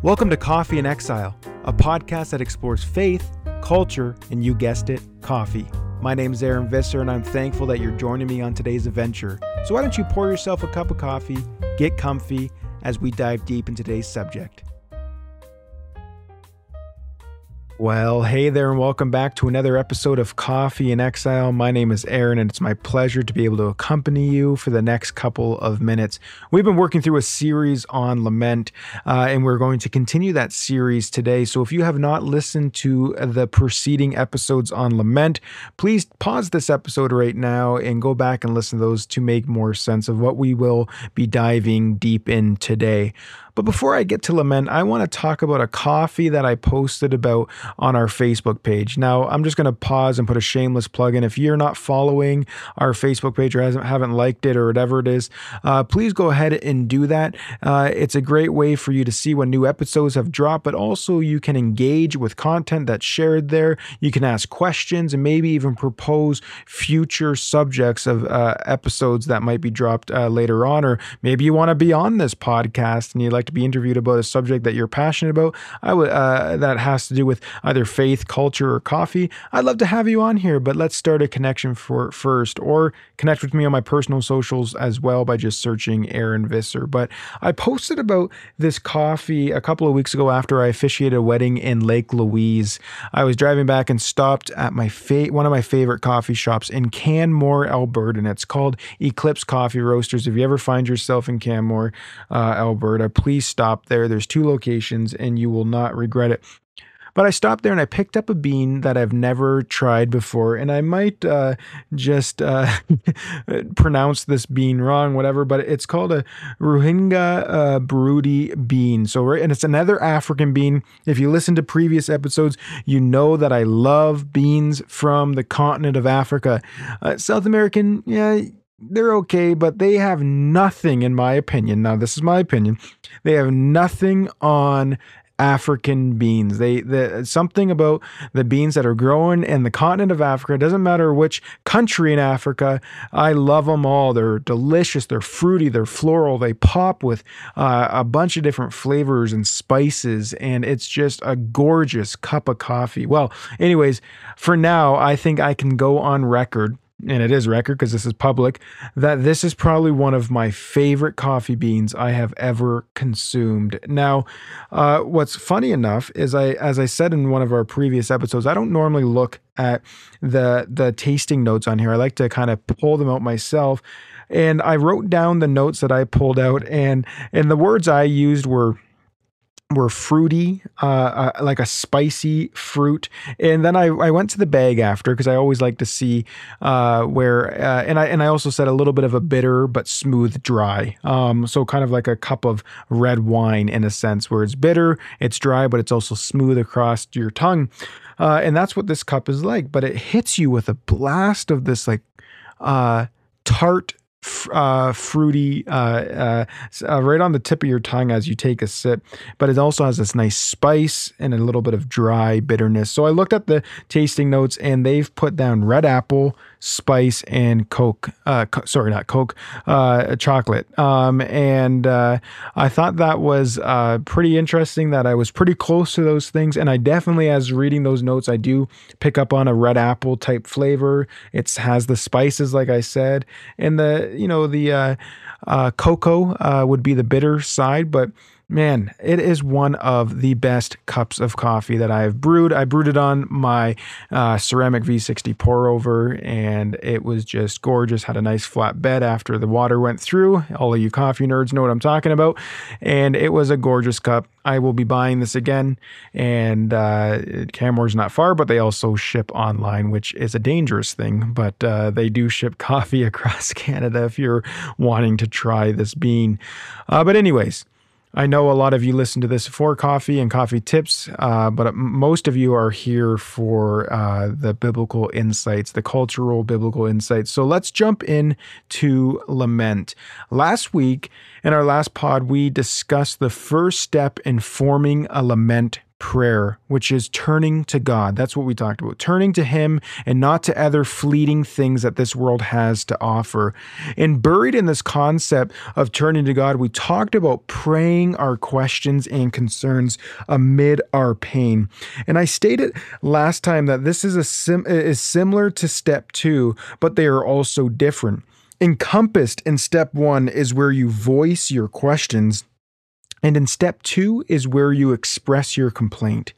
Welcome to Coffee in Exile, a podcast that explores faith, culture, and you guessed it, coffee. My name is Aaron Visser, and I'm thankful that you're joining me on today's adventure. So, why don't you pour yourself a cup of coffee, get comfy as we dive deep in today's subject? Well, hey there, and welcome back to another episode of Coffee in Exile. My name is Aaron, and it's my pleasure to be able to accompany you for the next couple of minutes. We've been working through a series on lament, uh, and we're going to continue that series today. So, if you have not listened to the preceding episodes on lament, please pause this episode right now and go back and listen to those to make more sense of what we will be diving deep in today. But before I get to lament, I want to talk about a coffee that I posted about on our Facebook page. Now, I'm just going to pause and put a shameless plug in. If you're not following our Facebook page or hasn't, haven't liked it or whatever it is, uh, please go ahead and do that. Uh, it's a great way for you to see when new episodes have dropped, but also you can engage with content that's shared there. You can ask questions and maybe even propose future subjects of uh, episodes that might be dropped uh, later on, or maybe you want to be on this podcast and you'd like to be interviewed about a subject that you're passionate about, I would uh, that has to do with either faith, culture, or coffee. I'd love to have you on here, but let's start a connection for first, or connect with me on my personal socials as well by just searching Aaron Visser. But I posted about this coffee a couple of weeks ago after I officiated a wedding in Lake Louise. I was driving back and stopped at my fa- one of my favorite coffee shops in Canmore, Alberta, and it's called Eclipse Coffee Roasters. If you ever find yourself in Canmore, uh, Alberta, please please stop there. There's two locations and you will not regret it. But I stopped there and I picked up a bean that I've never tried before. And I might uh, just uh, pronounce this bean wrong, whatever, but it's called a Ruhinga uh, Burundi bean. So, right, and it's another African bean. If you listen to previous episodes, you know that I love beans from the continent of Africa. Uh, South American, yeah, they're okay, but they have nothing, in my opinion. Now, this is my opinion. They have nothing on African beans. They the something about the beans that are growing in the continent of Africa. It doesn't matter which country in Africa. I love them all. They're delicious. They're fruity. They're floral. They pop with uh, a bunch of different flavors and spices, and it's just a gorgeous cup of coffee. Well, anyways, for now, I think I can go on record and it is record because this is public, that this is probably one of my favorite coffee beans I have ever consumed. Now, uh, what's funny enough is I, as I said in one of our previous episodes, I don't normally look at the the tasting notes on here. I like to kind of pull them out myself. And I wrote down the notes that I pulled out, and and the words I used were were fruity, uh, uh, like a spicy fruit. And then I, I went to the bag after because I always like to see uh, where, uh, and I and I also said a little bit of a bitter but smooth dry. Um, so kind of like a cup of red wine in a sense, where it's bitter, it's dry, but it's also smooth across your tongue. Uh, and that's what this cup is like. But it hits you with a blast of this like uh, tart uh, fruity, uh, uh, uh, right on the tip of your tongue as you take a sip. But it also has this nice spice and a little bit of dry bitterness. So I looked at the tasting notes and they've put down red apple, spice, and Coke. Uh, co- sorry, not Coke, uh, chocolate. Um, and I thought that was pretty interesting that I was pretty close to those things. And I definitely, as reading those notes, I do pick up on a red apple type flavor. It has the spices, like I said, and the, you know, the uh, uh, cocoa uh, would be the bitter side, but man, it is one of the best cups of coffee that I've brewed. I brewed it on my uh, ceramic V60 pour over, and it was just gorgeous. Had a nice flat bed after the water went through. All of you coffee nerds know what I'm talking about. And it was a gorgeous cup. I will be buying this again. And uh, Canmore's not far, but they also ship online, which is a dangerous thing. But uh, they do ship coffee across Canada if you're wanting to try this bean. Uh, but, anyways, I know a lot of you listen to this for coffee and coffee tips, uh, but most of you are here for uh, the biblical insights, the cultural biblical insights. So let's jump in to lament. Last week, in our last pod, we discussed the first step in forming a lament prayer, which is turning to God. That's what we talked about. Turning to Him and not to other fleeting things that this world has to offer. And buried in this concept of turning to God, we talked about praying our questions and concerns amid our pain. And I stated last time that this is a sim- is similar to step 2, but they are also different. Encompassed in step 1 is where you voice your questions and in step two is where you express your complaint.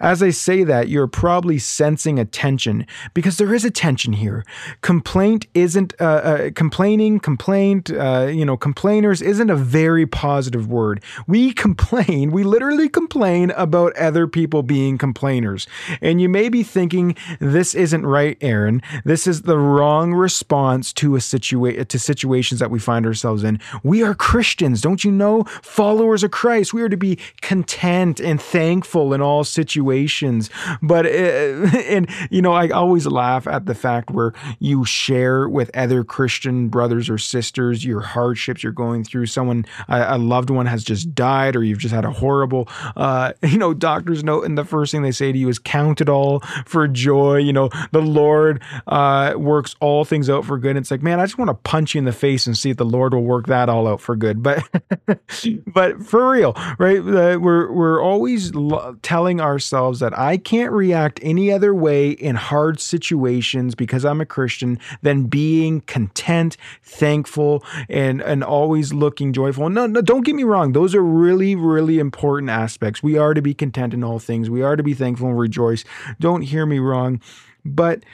As I say that, you're probably sensing a tension because there is a tension here. Complaint isn't, uh, uh, complaining, complaint, uh, you know, complainers isn't a very positive word. We complain, we literally complain about other people being complainers. And you may be thinking, this isn't right, Aaron. This is the wrong response to a situa- to situations that we find ourselves in. We are Christians, don't you know? Followers followers of Christ. We are to be content and thankful in all situations. But, uh, and, you know, I always laugh at the fact where you share with other Christian brothers or sisters your hardships you're going through. Someone, a, a loved one has just died, or you've just had a horrible, uh, you know, doctor's note. And the first thing they say to you is, Count it all for joy. You know, the Lord uh, works all things out for good. And it's like, man, I just want to punch you in the face and see if the Lord will work that all out for good. But, but for real, right? We're we're always lo- telling ourselves that I can't react any other way in hard situations because I'm a Christian than being content, thankful, and and always looking joyful. No, no, don't get me wrong; those are really, really important aspects. We are to be content in all things. We are to be thankful and rejoice. Don't hear me wrong, but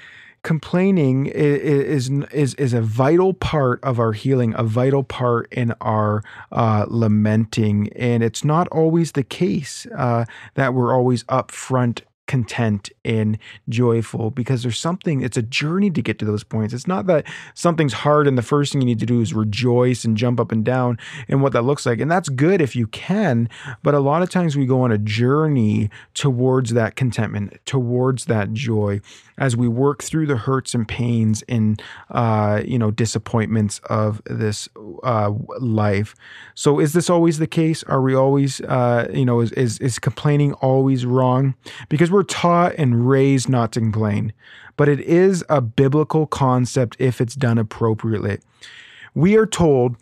complaining is, is is a vital part of our healing, a vital part in our uh, lamenting, and it's not always the case uh, that we're always upfront content and joyful because there's something it's a journey to get to those points it's not that something's hard and the first thing you need to do is rejoice and jump up and down and what that looks like and that's good if you can but a lot of times we go on a journey towards that contentment towards that joy as we work through the hurts and pains and uh, you know disappointments of this uh, life. So is this always the case? Are we always uh, you know is, is is complaining always wrong? Because we're taught and raised not to complain, but it is a biblical concept if it's done appropriately. We are told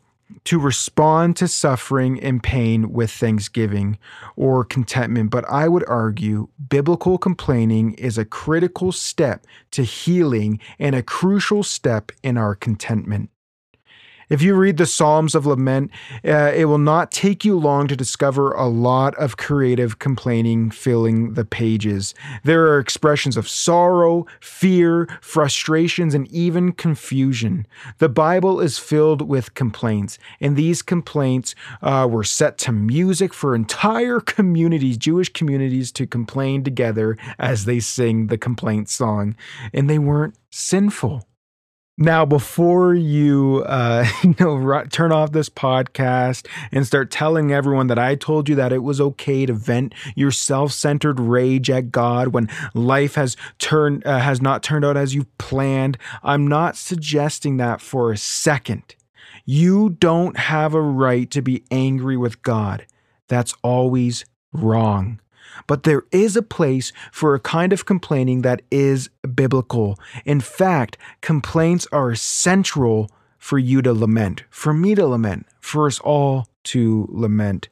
to respond to suffering and pain with thanksgiving or contentment. But I would argue biblical complaining is a critical step to healing and a crucial step in our contentment. If you read the Psalms of Lament, uh, it will not take you long to discover a lot of creative complaining filling the pages. There are expressions of sorrow, fear, frustrations, and even confusion. The Bible is filled with complaints, and these complaints uh, were set to music for entire communities, Jewish communities, to complain together as they sing the complaint song. And they weren't sinful. Now, before you, uh, you know, turn off this podcast and start telling everyone that I told you that it was okay to vent your self-centered rage at God when life has turned uh, has not turned out as you planned, I'm not suggesting that for a second. You don't have a right to be angry with God. That's always wrong. But there is a place for a kind of complaining that is biblical. In fact, complaints are central for you to lament, for me to lament, for us all to lament.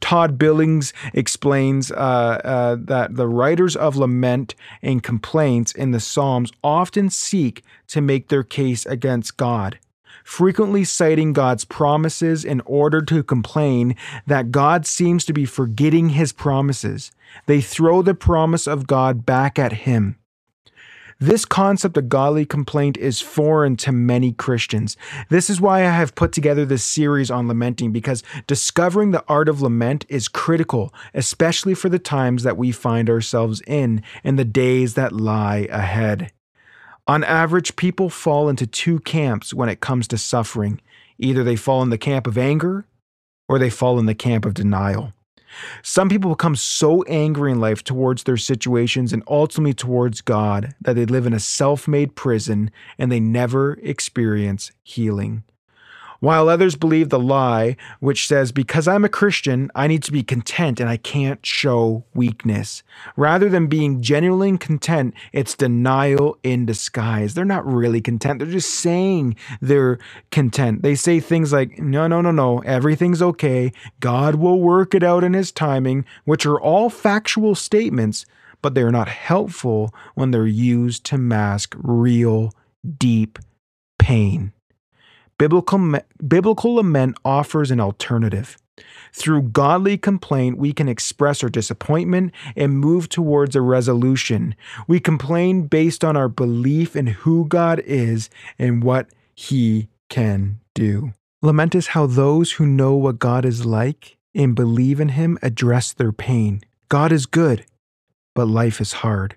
Todd Billings explains uh, uh, that the writers of lament and complaints in the Psalms often seek to make their case against God frequently citing God's promises in order to complain that God seems to be forgetting his promises. They throw the promise of God back at him. This concept of godly complaint is foreign to many Christians. This is why I have put together this series on lamenting because discovering the art of lament is critical, especially for the times that we find ourselves in and the days that lie ahead. On average, people fall into two camps when it comes to suffering. Either they fall in the camp of anger or they fall in the camp of denial. Some people become so angry in life towards their situations and ultimately towards God that they live in a self made prison and they never experience healing. While others believe the lie, which says, because I'm a Christian, I need to be content and I can't show weakness. Rather than being genuinely content, it's denial in disguise. They're not really content, they're just saying they're content. They say things like, no, no, no, no, everything's okay. God will work it out in His timing, which are all factual statements, but they're not helpful when they're used to mask real, deep pain. Biblical, biblical lament offers an alternative. Through godly complaint, we can express our disappointment and move towards a resolution. We complain based on our belief in who God is and what He can do. Lament is how those who know what God is like and believe in Him address their pain. God is good, but life is hard.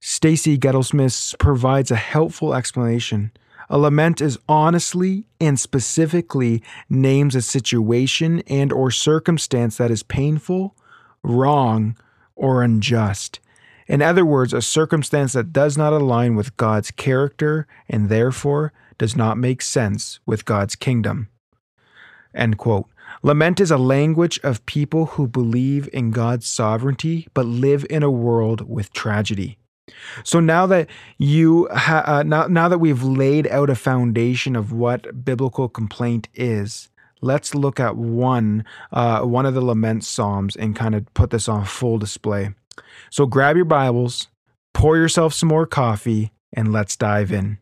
Stacey Gleddiesmith provides a helpful explanation. A lament is honestly and specifically names a situation and or circumstance that is painful, wrong, or unjust. In other words, a circumstance that does not align with God's character and therefore does not make sense with God's kingdom. End quote. Lament is a language of people who believe in God's sovereignty but live in a world with tragedy. So now that you ha- uh, now now that we've laid out a foundation of what biblical complaint is, let's look at one uh, one of the lament psalms and kind of put this on full display. So grab your Bibles, pour yourself some more coffee, and let's dive in.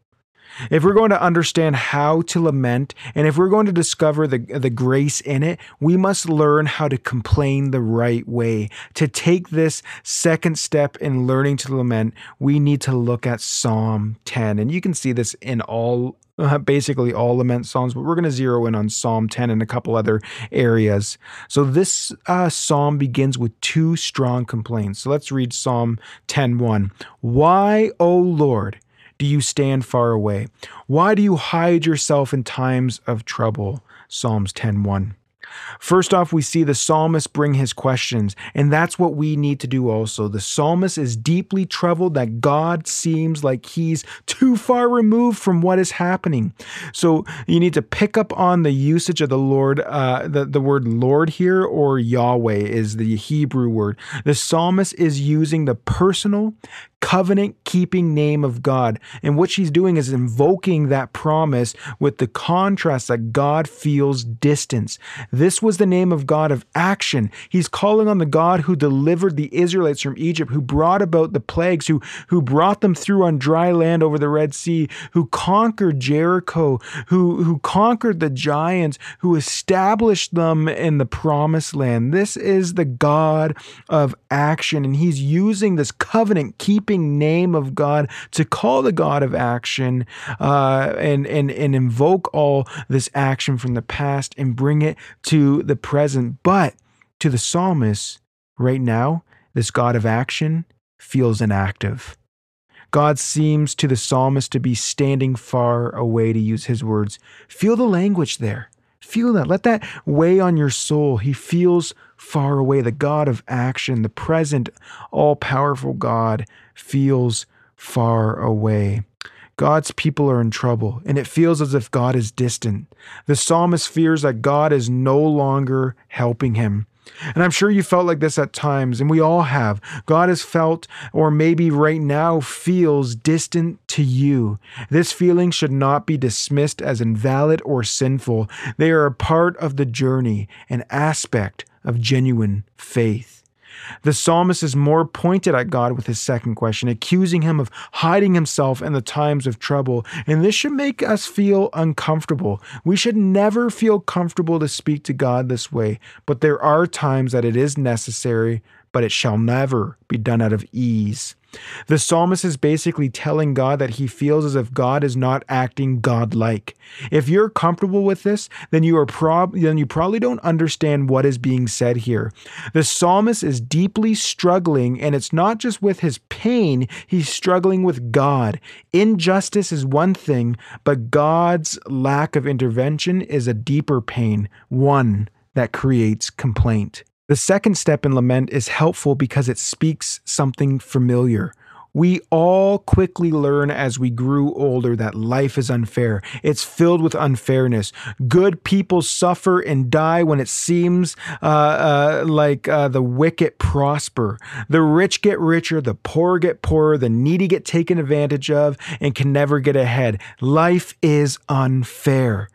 If we're going to understand how to lament and if we're going to discover the, the grace in it, we must learn how to complain the right way. To take this second step in learning to lament, we need to look at Psalm 10. And you can see this in all uh, basically all lament psalms, but we're going to zero in on Psalm 10 and a couple other areas. So this uh, psalm begins with two strong complaints. So let's read Psalm 10:1. Why, O Lord, do you stand far away? Why do you hide yourself in times of trouble? Psalms 10:1. First off, we see the psalmist bring his questions, and that's what we need to do also. The psalmist is deeply troubled that God seems like he's too far removed from what is happening. So you need to pick up on the usage of the Lord, uh, the, the word Lord here, or Yahweh is the Hebrew word. The psalmist is using the personal, covenant keeping name of God. And what she's doing is invoking that promise with the contrast that God feels distance. This was the name of God of action. He's calling on the God who delivered the Israelites from Egypt, who brought about the plagues, who, who brought them through on dry land over the Red Sea, who conquered Jericho, who, who conquered the giants, who established them in the promised land. This is the God of action. And he's using this covenant keeping name of God to call the God of action uh, and, and, and invoke all this action from the past and bring it to the present. But to the psalmist, right now, this God of action feels inactive. God seems to the psalmist to be standing far away, to use his words. Feel the language there. Feel that. Let that weigh on your soul. He feels far away. The God of action, the present, all powerful God, feels far away. God's people are in trouble, and it feels as if God is distant. The psalmist fears that God is no longer helping him. And I'm sure you felt like this at times, and we all have. God has felt, or maybe right now feels, distant to you. This feeling should not be dismissed as invalid or sinful. They are a part of the journey, an aspect of genuine faith. The psalmist is more pointed at God with his second question, accusing him of hiding himself in the times of trouble. And this should make us feel uncomfortable. We should never feel comfortable to speak to God this way, but there are times that it is necessary, but it shall never be done out of ease. The psalmist is basically telling God that he feels as if God is not acting godlike. If you're comfortable with this, then you are prob- then you probably don't understand what is being said here. The psalmist is deeply struggling and it's not just with his pain, he's struggling with God. Injustice is one thing, but God's lack of intervention is a deeper pain, one that creates complaint. The second step in lament is helpful because it speaks something familiar. We all quickly learn as we grew older that life is unfair. It's filled with unfairness. Good people suffer and die when it seems uh, uh, like uh, the wicked prosper. The rich get richer, the poor get poorer, the needy get taken advantage of and can never get ahead. Life is unfair.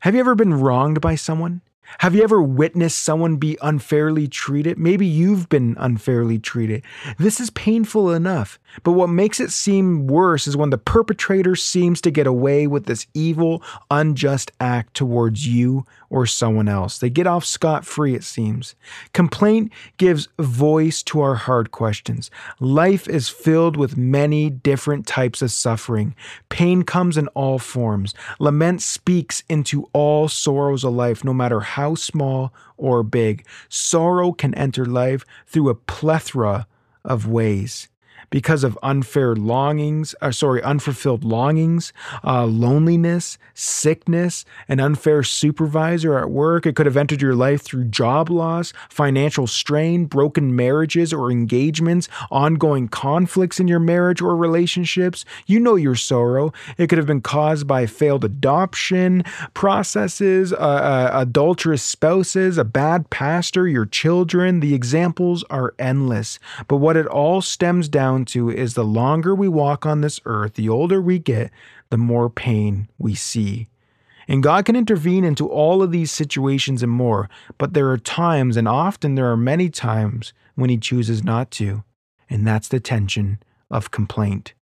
Have you ever been wronged by someone? Have you ever witnessed someone be unfairly treated? Maybe you've been unfairly treated. This is painful enough, but what makes it seem worse is when the perpetrator seems to get away with this evil, unjust act towards you or someone else. They get off scot free, it seems. Complaint gives voice to our hard questions. Life is filled with many different types of suffering. Pain comes in all forms. Lament speaks into all sorrows of life, no matter how small or big. Sorrow can enter life through a plethora of ways because of unfair longings, or uh, sorry, unfulfilled longings, uh, loneliness, sickness, an unfair supervisor at work. It could have entered your life through job loss, financial strain, broken marriages or engagements, ongoing conflicts in your marriage or relationships. You know your sorrow. It could have been caused by failed adoption processes, uh, uh, adulterous spouses, a bad pastor, your children. The examples are endless. But what it all stems down down to is the longer we walk on this earth, the older we get, the more pain we see. And God can intervene into all of these situations and more, but there are times, and often there are many times, when He chooses not to. And that's the tension of complaint.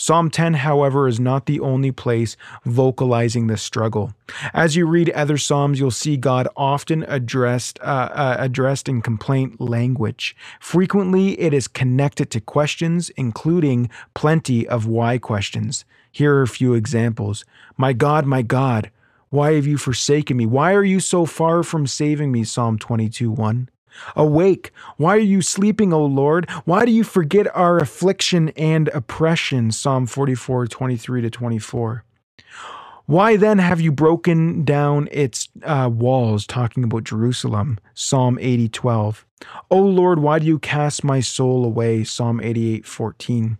Psalm 10, however, is not the only place vocalizing this struggle. As you read other psalms, you'll see God often addressed uh, uh, addressed in complaint language. Frequently, it is connected to questions, including plenty of why questions. Here are a few examples. My God, my God, why have you forsaken me? Why are you so far from saving me? Psalm 22 1. Awake! Why are you sleeping, O Lord? Why do you forget our affliction and oppression? Psalm 44, 23 to 24. Why then have you broken down its uh, walls? Talking about Jerusalem. Psalm 80, 12. O Lord, why do you cast my soul away? Psalm 88, 14.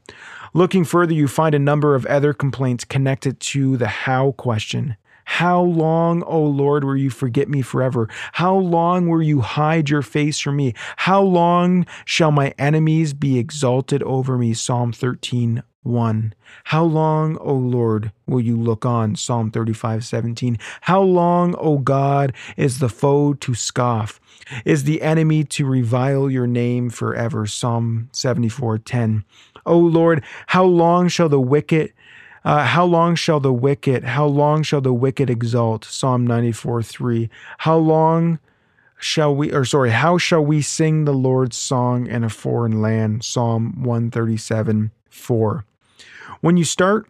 Looking further, you find a number of other complaints connected to the how question. How long, O Lord, will you forget me forever? How long will you hide your face from me? How long shall my enemies be exalted over me? Psalm 13, 1. How long, O Lord, will you look on? Psalm 35, 17. How long, O God, is the foe to scoff? Is the enemy to revile your name forever? Psalm 74, 10. O Lord, how long shall the wicked uh, how long shall the wicked, how long shall the wicked exalt? Psalm 94 3. How long shall we, or sorry, how shall we sing the Lord's song in a foreign land? Psalm 137 4. When you start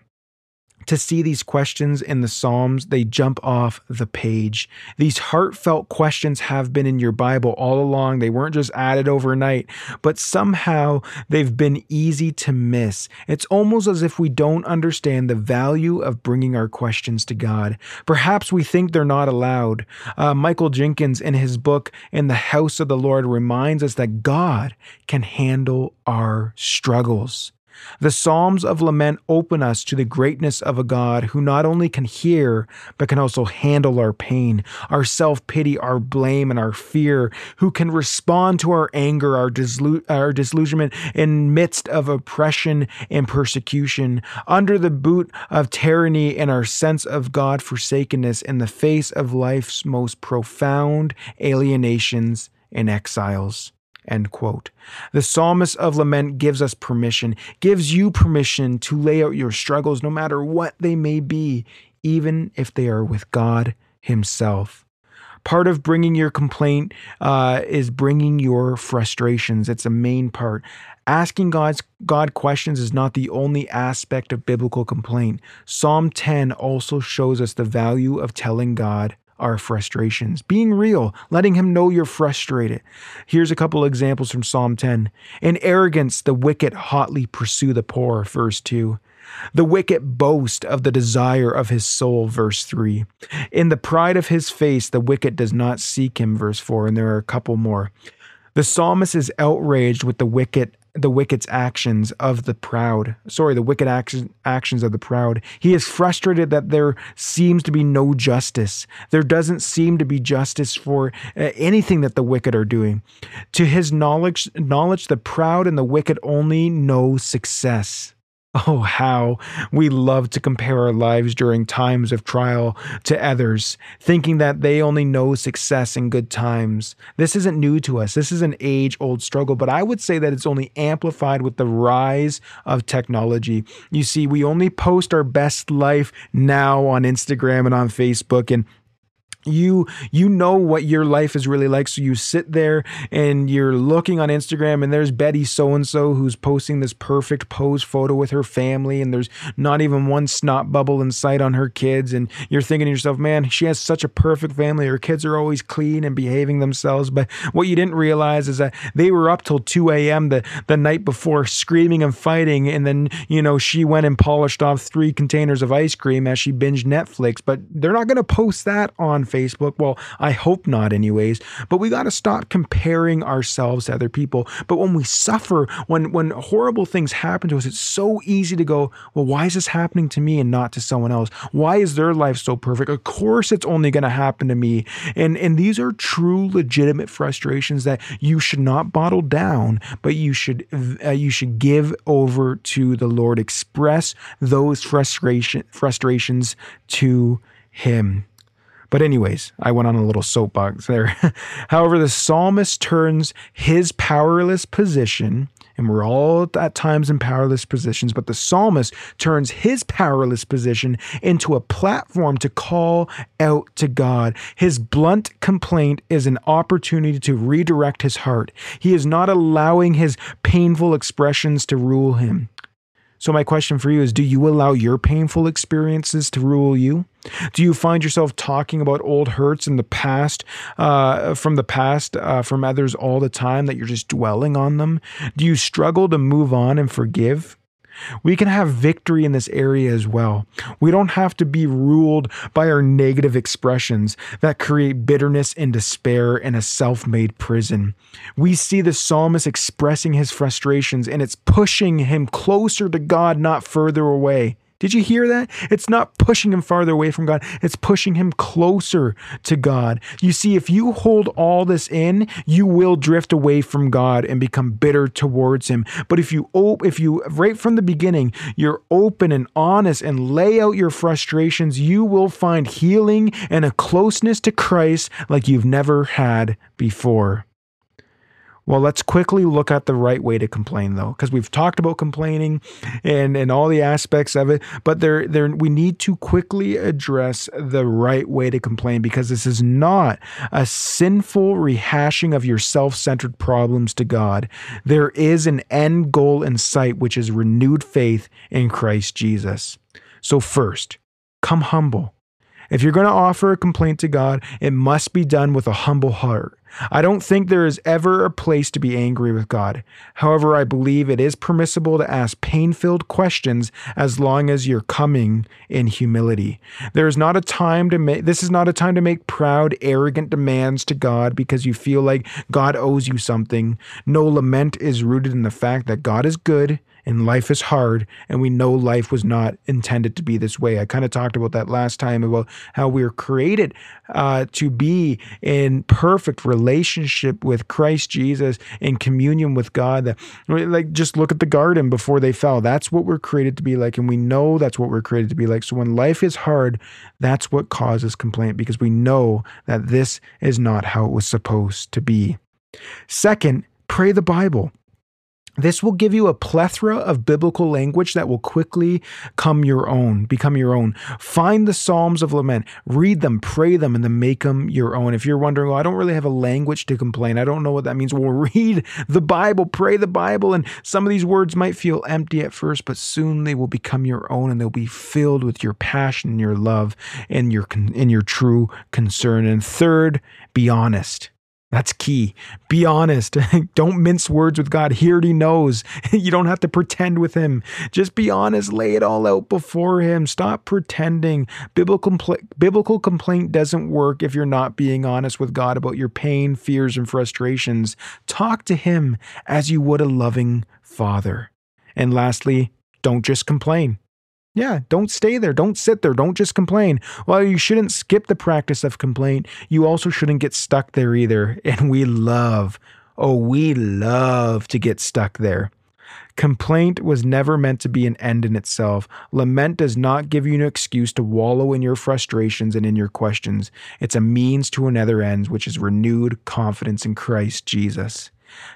to see these questions in the Psalms, they jump off the page. These heartfelt questions have been in your Bible all along. They weren't just added overnight, but somehow they've been easy to miss. It's almost as if we don't understand the value of bringing our questions to God. Perhaps we think they're not allowed. Uh, Michael Jinkins, in his book, In the House of the Lord, reminds us that God can handle our struggles. The Psalms of Lament open us to the greatness of a God who not only can hear, but can also handle our pain, our self pity, our blame, and our fear, who can respond to our anger, our, dislu- our disillusionment in midst of oppression and persecution, under the boot of tyranny and our sense of God forsakenness in the face of life's most profound alienations and exiles. End quote. The psalmist of lament gives us permission, gives you permission to lay out your struggles no matter what they may be, even if they are with God Himself. Part of bringing your complaint uh, is bringing your frustrations. It's a main part. Asking God's God questions is not the only aspect of biblical complaint. Psalm 10 also shows us the value of telling God our frustrations, being real, letting Him know you're frustrated. Here's a couple examples from Psalm 10. In arrogance, the wicked hotly pursue the poor, verse 2. The wicked boast of the desire of his soul, verse 3. In the pride of his face, the wicked does not seek him, verse 4. And there are a couple more. The psalmist is outraged with the wicked the wicked's actions of the proud. Sorry, the wicked action, actions of the proud. He is frustrated that there seems to be no justice. There doesn't seem to be justice for uh, anything that the wicked are doing. To his knowledge, knowledge, the proud and the wicked only know success. Oh, how we love to compare our lives during times of trial to others, thinking that they only know success in good times. This isn't new to us. This is an age old struggle, but I would say that it's only amplified with the rise of technology. You see, we only post our best life now on Instagram and on Facebook, and you you know what your life is really like. So you sit there and you're looking on Instagram and there's Betty so and so who's posting this perfect pose photo with her family and there's not even one snot bubble in sight on her kids. And you're thinking to yourself man she has such a perfect family. Her kids are always clean and behaving themselves. But what you didn't realize is that they were up till 2 a.m the the night before screaming and fighting. And then you know she went and polished off three containers of ice cream as she binged Netflix. But they're not going to post that on Facebook. Well, I hope not, anyways. But we got to stop comparing ourselves to other people. But when we suffer, when when horrible things happen to us, it's so easy to go, well, why is this happening to me and not to someone else? Why is their life so perfect? Of course, it's only going to happen to me. And and these are true, legitimate frustrations that you should not bottle down, but you should uh, you should give over to the Lord. Express those frustration frustrations to Him. But, anyways, I went on a little soapbox there. However, the psalmist turns his powerless position, and we're all at times in powerless positions, but the psalmist turns his powerless position into a platform to call out to God. His blunt complaint is an opportunity to redirect his heart. He is not allowing his painful expressions to rule him. So, my question for you is Do you allow your painful experiences to rule you? Do you find yourself talking about old hurts in the past, uh, from the past, uh, from others all the time, that you're just dwelling on them? Do you struggle to move on and forgive? We can have victory in this area as well. We don't have to be ruled by our negative expressions that create bitterness and despair in a self made prison. We see the psalmist expressing his frustrations, and it's pushing him closer to God, not further away. Did you hear that? It's not pushing him farther away from God, it's pushing him closer to God. You see, if you hold all this in, you will drift away from God and become bitter towards him. But if you op- if you right from the beginning, you're open and honest and lay out your frustrations, you will find healing and a closeness to Christ like you've never had before. Well, let's quickly look at the right way to complain, though, because we've talked about complaining and, and all the aspects of it, but there, there, we need to quickly address the right way to complain because this is not a sinful rehashing of your self centered problems to God. There is an end goal in sight, which is renewed faith in Christ Jesus. So, first, come humble. If you're going to offer a complaint to God, it must be done with a humble heart. I don't think there is ever a place to be angry with God. However, I believe it is permissible to ask pain filled questions as long as you're coming in humility. There is not a time to make, this is not a time to make proud, arrogant demands to God because you feel like God owes you something. No lament is rooted in the fact that God is good and life is hard and we know life was not intended to be this way. I kind of talked about that last time about how we are created uh, to be in perfect relationship with christ jesus in communion with god. Like just look at the garden before they fell. That's what we're created to be like and we know that's what we're created to be like. So when life is hard that's what causes complaint because we know that this is not how it was supposed to be. Second pray the bible this will give you a plethora of biblical language that will quickly come your own, become your own. Find the Psalms of Lament, read them, pray them, and then make them your own. If you're wondering, well, I don't really have a language to complain, I don't know what that means. Well, read the Bible, pray the Bible, and some of these words might feel empty at first, but soon they will become your own and they'll be filled with your passion, and your love, and your, and your true concern. And third, be honest. That's key. Be honest. don't mince words with God. He already knows. you don't have to pretend with Him. Just be honest. Lay it all out before Him. Stop pretending. Biblical, compl- biblical complaint doesn't work if you're not being honest with God about your pain, fears, and frustrations. Talk to Him as you would a loving Father. And lastly, don't just complain. Yeah, don't stay there. Don't sit there. Don't just complain. While you shouldn't skip the practice of complaint, you also shouldn't get stuck there either. And we love, oh, we love to get stuck there. Complaint was never meant to be an end in itself. Lament does not give you an excuse to wallow in your frustrations and in your questions. It's a means to another end, which is renewed confidence in Christ Jesus.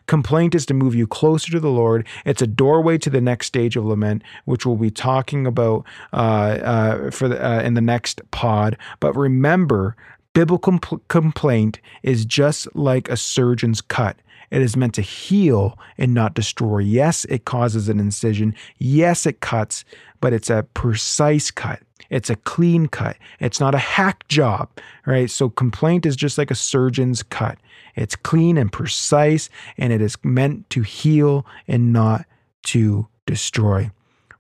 Complaint is to move you closer to the Lord. It's a doorway to the next stage of lament, which we'll be talking about uh, uh, for the, uh, in the next pod. But remember, biblical compl- complaint is just like a surgeon's cut. It is meant to heal and not destroy. Yes, it causes an incision. Yes, it cuts, but it's a precise cut. It's a clean cut. It's not a hack job, right? So complaint is just like a surgeon's cut. It's clean and precise, and it is meant to heal and not to destroy.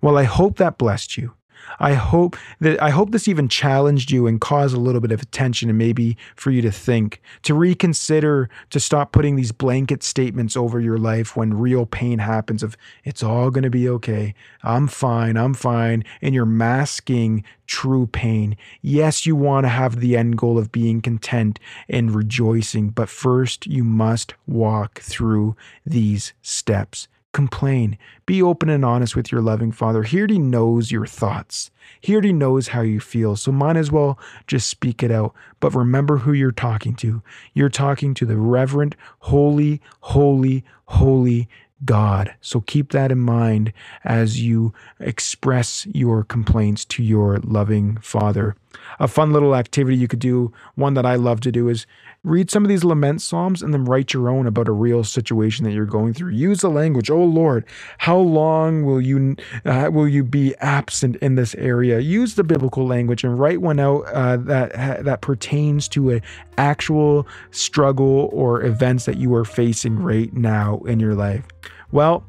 Well, I hope that blessed you. I hope that I hope this even challenged you and caused a little bit of attention and maybe for you to think, to reconsider, to stop putting these blanket statements over your life when real pain happens of it's all going to be okay. I'm fine. I'm fine. And you're masking true pain. Yes, you want to have the end goal of being content and rejoicing, but first you must walk through these steps complain. Be open and honest with your loving Father. He already knows your thoughts. He already knows how you feel. So might as well just speak it out. But remember who you're talking to. You're talking to the reverent, holy, holy, holy God. So keep that in mind as you express your complaints to your loving Father. A fun little activity you could do, one that I love to do, is read some of these lament psalms and then write your own about a real situation that you're going through. Use the language, "Oh Lord, how long will you uh, will you be absent in this area?" Use the biblical language and write one out uh, that that pertains to an actual struggle or events that you are facing right now in your life. Well,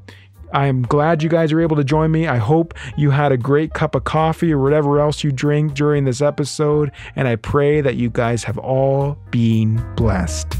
I'm glad you guys are able to join me. I hope you had a great cup of coffee or whatever else you drink during this episode. And I pray that you guys have all been blessed.